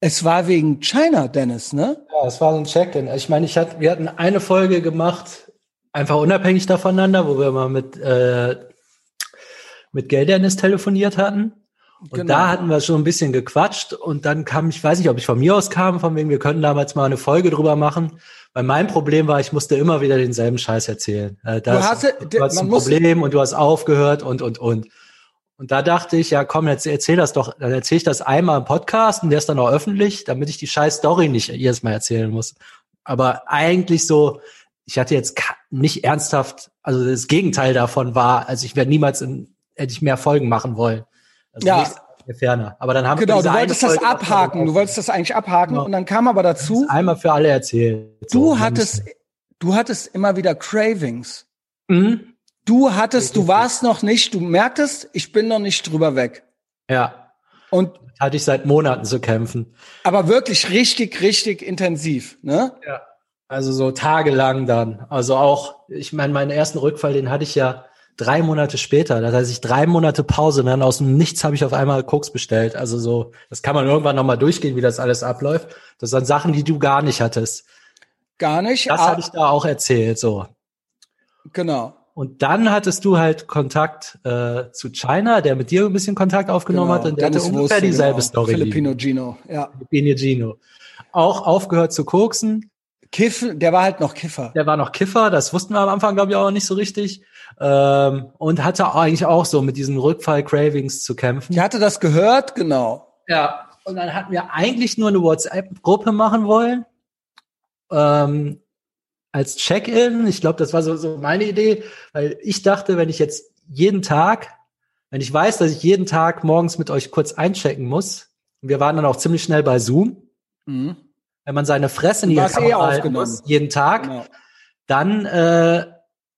es war wegen China, Dennis, ne? Ja, es war so ein Check-in. Ich meine, ich hatte, wir hatten eine Folge gemacht, einfach unabhängig davоneinander, wo wir mal mit äh, mit Gay Dennis telefoniert hatten. Und genau. da hatten wir schon ein bisschen gequatscht und dann kam, ich weiß nicht, ob ich von mir aus kam, von wegen, wir könnten damals mal eine Folge drüber machen. Weil mein Problem war, ich musste immer wieder denselben Scheiß erzählen. Äh, das, du hast, du hast ein Problem und du hast aufgehört und, und, und. Und da dachte ich, ja komm, jetzt erzähl das doch, dann erzähl ich das einmal im Podcast und der ist dann auch öffentlich, damit ich die scheiß Story nicht jedes Mal erzählen muss. Aber eigentlich so, ich hatte jetzt nicht ernsthaft, also das Gegenteil davon war, also ich werde niemals in hätte ich mehr Folgen machen wollen. Also ja. ferner. Aber dann haben genau, du wolltest das abhaken, du wolltest das eigentlich abhaken genau. und dann kam aber dazu. Einmal für alle erzählt. Du so, hattest, du hattest immer wieder Cravings. Mhm. Du hattest, du warst noch nicht, du merktest, ich bin noch nicht drüber weg. Ja. Und hatte ich seit Monaten zu kämpfen. Aber wirklich richtig, richtig intensiv, ne? Ja. Also so tagelang dann. Also auch, ich meine, meinen ersten Rückfall, den hatte ich ja drei Monate später. Das heißt, ich drei Monate Pause und dann aus dem Nichts habe ich auf einmal Koks bestellt. Also so, das kann man irgendwann nochmal durchgehen, wie das alles abläuft. Das sind Sachen, die du gar nicht hattest. Gar nicht. Das habe ich da auch erzählt, so. Genau. Und dann hattest du halt Kontakt äh, zu China, der mit dir ein bisschen Kontakt aufgenommen genau. hat und der Dennis hatte ungefähr dieselbe genau. Story. Filipino Gino, ja. Filipino Gino. Auch aufgehört zu koksen. Kiffen, der war halt noch Kiffer. Der war noch Kiffer, das wussten wir am Anfang, glaube ich, auch nicht so richtig. Ähm, und hatte eigentlich auch so mit diesen Rückfall-Cravings zu kämpfen. Ich hatte das gehört, genau. Ja, und dann hatten wir eigentlich nur eine WhatsApp-Gruppe machen wollen. Ähm, als Check-in. Ich glaube, das war so, so meine Idee, weil ich dachte, wenn ich jetzt jeden Tag, wenn ich weiß, dass ich jeden Tag morgens mit euch kurz einchecken muss, und wir waren dann auch ziemlich schnell bei Zoom, mhm wenn man seine Fresse in die Kamera halten muss, jeden Tag, genau. dann äh,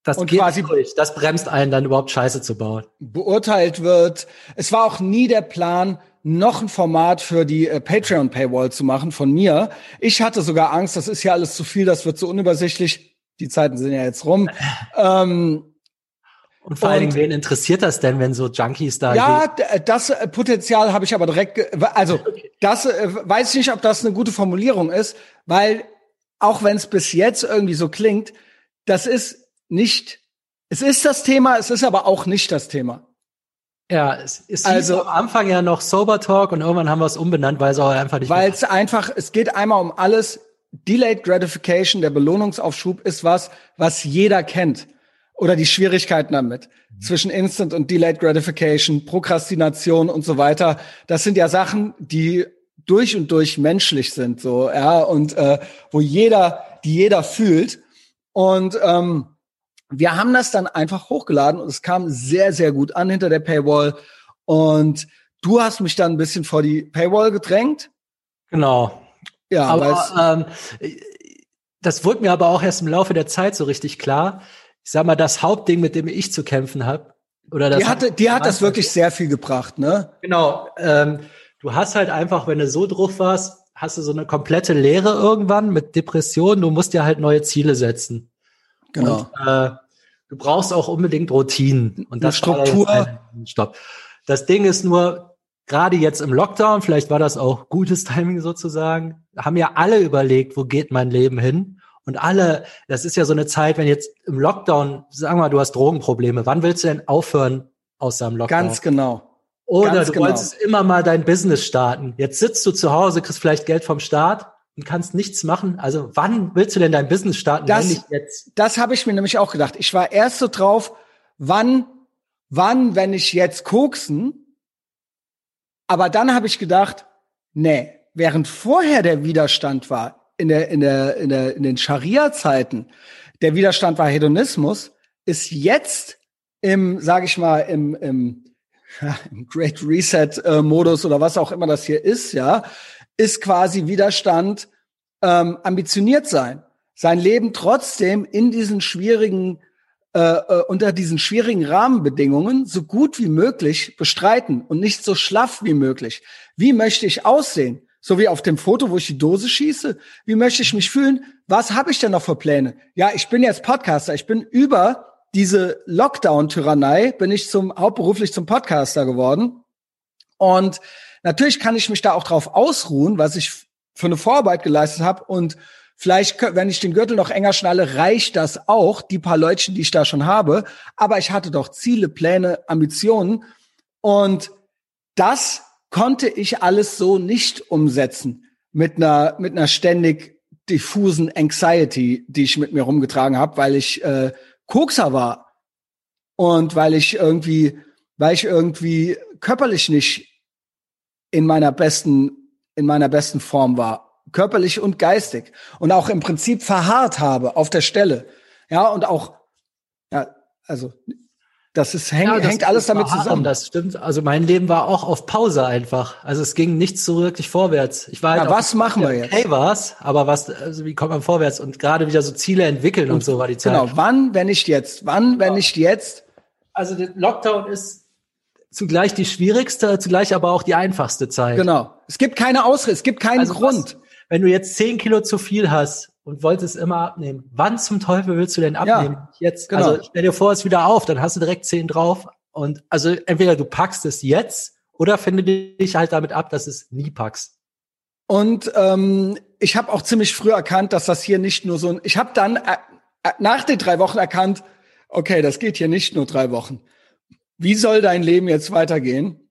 das und geht quasi durch. Das bremst einen dann überhaupt Scheiße zu bauen. Beurteilt wird. Es war auch nie der Plan, noch ein Format für die äh, Patreon Paywall zu machen von mir. Ich hatte sogar Angst, das ist ja alles zu viel, das wird so unübersichtlich. Die Zeiten sind ja jetzt rum. <laughs> ähm, und vor allen Dingen, wen interessiert das denn, wenn so Junkies da Ja, das äh, Potenzial habe ich aber direkt, also <laughs> das äh, weiß ich nicht, ob das eine gute Formulierung ist, weil auch wenn es bis jetzt irgendwie so klingt, das ist nicht, es ist das Thema, es ist aber auch nicht das Thema. Ja, es, es also am Anfang ja noch Sober Talk und irgendwann haben wir es umbenannt, weil es auch einfach nicht. Weil es einfach, es geht einmal um alles. Delayed Gratification, der Belohnungsaufschub, ist was, was jeder kennt. Oder die Schwierigkeiten damit mhm. zwischen Instant und Delayed Gratification, Prokrastination und so weiter. Das sind ja Sachen, die durch und durch menschlich sind, so, ja, und äh, wo jeder, die jeder fühlt. Und ähm, wir haben das dann einfach hochgeladen und es kam sehr, sehr gut an hinter der Paywall. Und du hast mich dann ein bisschen vor die Paywall gedrängt. Genau. Ja, aber ähm, das wurde mir aber auch erst im Laufe der Zeit so richtig klar. Ich sag mal, das Hauptding, mit dem ich zu kämpfen habe, oder das die hatte, die hat das wirklich sehr viel gebracht, ne? Genau. Ähm, du hast halt einfach, wenn du so drauf warst, hast du so eine komplette Leere irgendwann mit Depressionen. Du musst dir halt neue Ziele setzen. Genau. Und, äh, du brauchst auch unbedingt Routinen und das Struktur. Stopp. Das Ding ist nur, gerade jetzt im Lockdown, vielleicht war das auch gutes <laughs> Timing sozusagen, haben ja alle überlegt, wo geht mein Leben hin? Und alle, das ist ja so eine Zeit, wenn jetzt im Lockdown, sagen wir mal, du hast Drogenprobleme, wann willst du denn aufhören aus deinem Lockdown? Ganz genau. Oder Ganz du genau. wolltest immer mal dein Business starten. Jetzt sitzt du zu Hause, kriegst vielleicht Geld vom Staat und kannst nichts machen. Also wann willst du denn dein Business starten, das, jetzt? Das habe ich mir nämlich auch gedacht. Ich war erst so drauf, wann, wann, wenn ich jetzt koksen? Aber dann habe ich gedacht, nee, während vorher der Widerstand war, in der, in der, in der, in den Scharia-Zeiten, der Widerstand war Hedonismus, ist jetzt im, sage ich mal, im, im, ja, <laughs> im Great Reset-Modus äh, oder was auch immer das hier ist, ja, ist quasi Widerstand ähm, ambitioniert sein. Sein Leben trotzdem in diesen schwierigen, äh, äh, unter diesen schwierigen Rahmenbedingungen so gut wie möglich bestreiten und nicht so schlaff wie möglich. Wie möchte ich aussehen? So wie auf dem Foto, wo ich die Dose schieße. Wie möchte ich mich fühlen? Was habe ich denn noch für Pläne? Ja, ich bin jetzt Podcaster. Ich bin über diese Lockdown-Tyrannei, bin ich zum hauptberuflich zum Podcaster geworden. Und Natürlich kann ich mich da auch drauf ausruhen, was ich für eine Vorarbeit geleistet habe und Vielleicht, wenn ich den Gürtel noch enger schnalle, reicht das auch, die paar Leutchen, die ich da schon habe. Aber ich hatte doch Ziele, Pläne, Ambitionen. Und das konnte ich alles so nicht umsetzen mit einer, mit einer ständig diffusen Anxiety, die ich mit mir rumgetragen habe, weil ich äh, Kokser war und weil ich irgendwie, weil ich irgendwie körperlich nicht in meiner besten, in meiner besten Form war, körperlich und geistig und auch im Prinzip verharrt habe auf der Stelle. Ja, und auch, ja, also, das ist, häng, ja, das hängt alles damit zusammen. Das stimmt. Also mein Leben war auch auf Pause einfach. Also es ging nichts so wirklich vorwärts. Ich war halt ja, was machen wir jetzt? Hey, war's, aber was, also wie kommt man vorwärts? Und gerade wieder so Ziele entwickeln und, und so war die Zeit. Genau. Wann, wenn nicht jetzt? Wann, wenn nicht jetzt? Also der Lockdown ist zugleich die schwierigste, zugleich aber auch die einfachste Zeit. Genau. Es gibt keine Ausrede, es gibt keinen also Grund. Was, wenn du jetzt zehn Kilo zu viel hast und wolltest immer abnehmen, wann zum Teufel willst du denn abnehmen? Ja, jetzt, genau. also stell dir vor, es wieder auf, dann hast du direkt zehn drauf. Und also entweder du packst es jetzt oder finde dich halt damit ab, dass es nie packst. Und ähm, ich habe auch ziemlich früh erkannt, dass das hier nicht nur so ein. Ich habe dann äh, äh, nach den drei Wochen erkannt, okay, das geht hier nicht nur drei Wochen wie soll dein Leben jetzt weitergehen?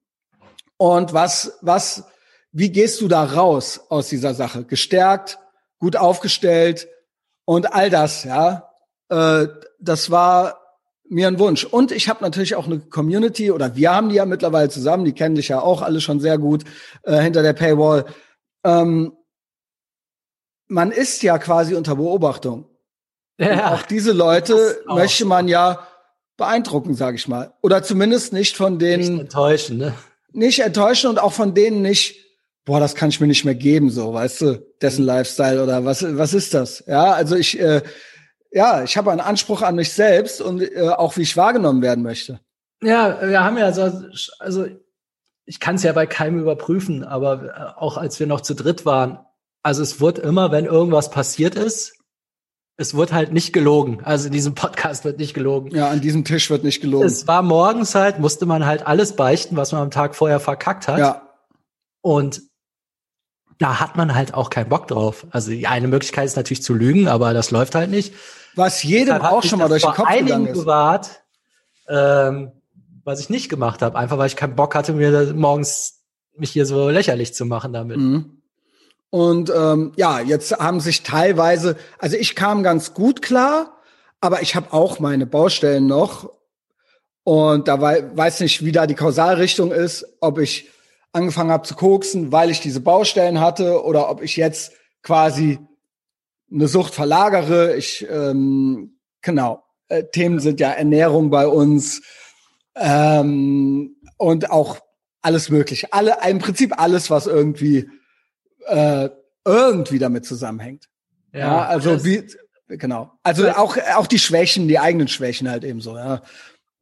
Und was, was, wie gehst du da raus aus dieser Sache? Gestärkt, gut aufgestellt und all das, ja. Äh, das war mir ein Wunsch. Und ich habe natürlich auch eine Community, oder wir haben die ja mittlerweile zusammen, die kennen dich ja auch alle schon sehr gut äh, hinter der Paywall. Ähm, man ist ja quasi unter Beobachtung. Ja, auch diese Leute möchte man ja beeindrucken, sage ich mal. Oder zumindest nicht von denen. Nicht enttäuschen, ne? Nicht enttäuschen und auch von denen nicht, boah, das kann ich mir nicht mehr geben, so, weißt du, dessen mhm. Lifestyle oder was, was ist das? Ja, also ich, äh, ja, ich habe einen Anspruch an mich selbst und äh, auch wie ich wahrgenommen werden möchte. Ja, wir haben ja so, also ich kann es ja bei keinem überprüfen, aber äh, auch als wir noch zu dritt waren, also es wird immer, wenn irgendwas passiert ist, es wird halt nicht gelogen. Also in diesem Podcast wird nicht gelogen. Ja, an diesem Tisch wird nicht gelogen. Es war morgens halt, musste man halt alles beichten, was man am Tag vorher verkackt hat. Ja. Und da hat man halt auch keinen Bock drauf. Also die eine Möglichkeit ist natürlich zu lügen, aber das läuft halt nicht. Was jedem auch schon mal durch den Kopf gegangen ist. Bewahrt, ähm, was ich nicht gemacht habe, einfach weil ich keinen Bock hatte, mir morgens mich hier so lächerlich zu machen damit. Mhm. Und ähm, ja, jetzt haben sich teilweise, also ich kam ganz gut klar, aber ich habe auch meine Baustellen noch. Und da wei weiß nicht, wie da die Kausalrichtung ist, ob ich angefangen habe zu koksen, weil ich diese Baustellen hatte, oder ob ich jetzt quasi eine Sucht verlagere. Ich ähm, genau. Äh, Themen sind ja Ernährung bei uns ähm, und auch alles mögliche. Alle, im Prinzip alles, was irgendwie äh, irgendwie damit zusammenhängt. Ja, ja also wie genau. Also auch auch die Schwächen, die eigenen Schwächen halt eben so. Ja.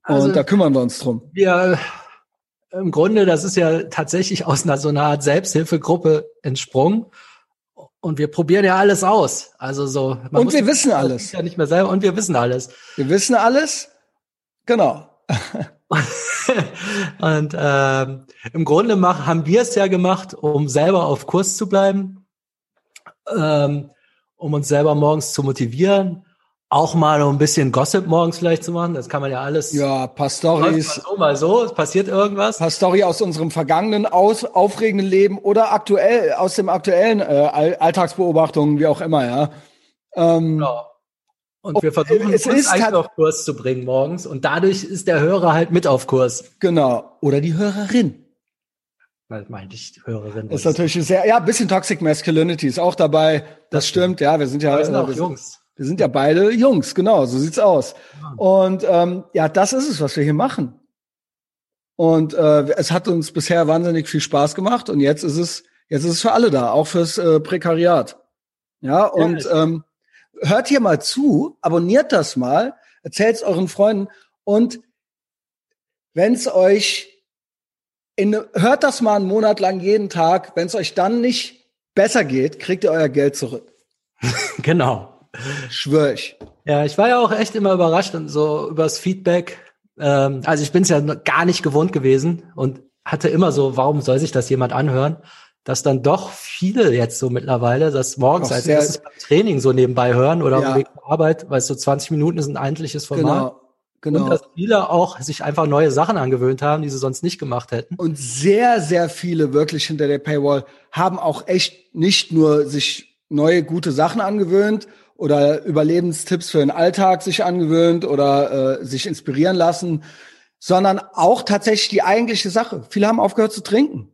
Und also, da kümmern wir uns drum. Wir im Grunde, das ist ja tatsächlich aus einer so einer Art Selbsthilfegruppe entsprungen. Und wir probieren ja alles aus. Also so. und wir wissen alles. Ja nicht mehr selber. Und wir wissen alles. Wir wissen alles. Genau. <laughs> und ähm, im Grunde mach, haben wir es ja gemacht, um selber auf Kurs zu bleiben, ähm, um uns selber morgens zu motivieren, auch mal um ein bisschen Gossip morgens vielleicht zu machen. Das kann man ja alles. Ja, paar Stories. Mal so, mal so. Es passiert irgendwas. Paar Story aus unserem vergangenen, aus, aufregenden Leben oder aktuell, aus dem aktuellen äh, Alltagsbeobachtungen, wie auch immer, ja. Ähm, genau. Und wir versuchen es uns eigentlich auf Kurs zu bringen morgens und dadurch ist der Hörer halt mit auf Kurs. Genau. Oder die Hörerin. Weil meinte ich Hörerin. Ist natürlich sehr, ja, bisschen Toxic Masculinity ist auch dabei. Das, das stimmt, ja, wir sind ja. Wir sind auch wir Jungs. wir sind ja beide Jungs, genau, so sieht's aus. Ja. Und ähm, ja, das ist es, was wir hier machen. Und äh, es hat uns bisher wahnsinnig viel Spaß gemacht und jetzt ist es, jetzt ist es für alle da, auch fürs äh, Prekariat. Ja, und ja, ähm, hört hier mal zu, abonniert das mal, erzählt es euren Freunden und wenn es euch in, hört das mal einen Monat lang jeden Tag, wenn es euch dann nicht besser geht, kriegt ihr euer Geld zurück. <laughs> genau. Schwör ich. Ja, ich war ja auch echt immer überrascht und so übers Feedback. Ähm, also ich bin es ja gar nicht gewohnt gewesen und hatte immer so, warum soll sich das jemand anhören? Dass dann doch viele jetzt so mittlerweile das morgens als erstes beim Training so nebenbei hören oder ja. Weg zur Arbeit, weil so 20 Minuten ist ein eigentliches Format. Genau. Genau. Und dass viele auch sich einfach neue Sachen angewöhnt haben, die sie sonst nicht gemacht hätten. Und sehr, sehr viele wirklich hinter der Paywall haben auch echt nicht nur sich neue gute Sachen angewöhnt oder Überlebenstipps für den Alltag sich angewöhnt oder äh, sich inspirieren lassen, sondern auch tatsächlich die eigentliche Sache. Viele haben aufgehört zu trinken.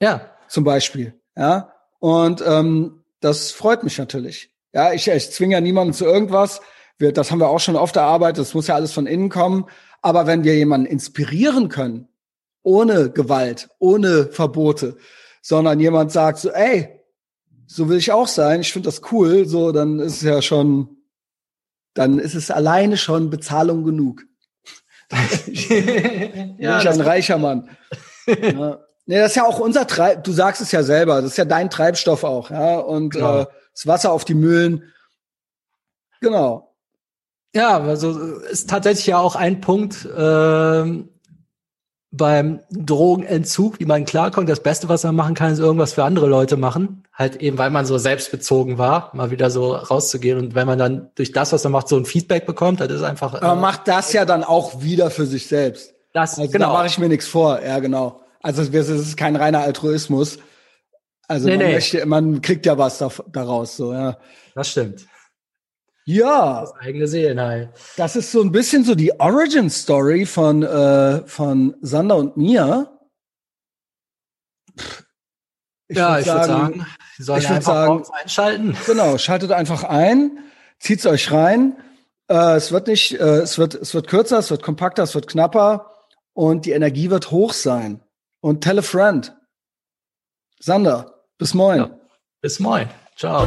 Ja zum Beispiel. Ja, und ähm, das freut mich natürlich. Ja, ich, ich zwinge ja niemanden zu irgendwas. Wir, das haben wir auch schon oft erarbeitet. Das muss ja alles von innen kommen. Aber wenn wir jemanden inspirieren können, ohne Gewalt, ohne Verbote, sondern jemand sagt so, ey, so will ich auch sein, ich finde das cool, so, dann ist es ja schon, dann ist es alleine schon Bezahlung genug. <laughs> ich, ja, ich ein reicher Mann. <laughs> Ja. Nee, das ist ja auch unser Treib, du sagst es ja selber, das ist ja dein Treibstoff auch, ja. Und genau. äh, das Wasser auf die Mühlen. Genau. Ja, also ist tatsächlich ja auch ein Punkt äh, beim Drogenentzug, wie man klarkommt. Das Beste, was man machen kann, ist irgendwas für andere Leute machen. Halt eben, weil man so selbstbezogen war, mal wieder so rauszugehen. Und wenn man dann durch das, was man macht, so ein Feedback bekommt, das ist einfach. Aber äh, macht das ja dann auch wieder für sich selbst. Das, also genau. Da mache ich mir nichts vor, ja, genau. Also es ist kein reiner Altruismus. Also nee, man, nee. Möchte, man kriegt ja was da, daraus, so, ja. Das stimmt. Ja. Das eigene Seelenheil. Das ist so ein bisschen so die Origin Story von, äh, von Sander und mir. Ich ja, ich würde sagen, Sie sollen ich einfach sagen, einschalten. <laughs> Genau, schaltet einfach ein, zieht's euch rein. Äh, es wird nicht, äh, es wird, es wird kürzer, es wird kompakter, es wird knapper und die Energie wird hoch sein und tell a friend. Sander, bis moin. Ja, bis moin. Ciao.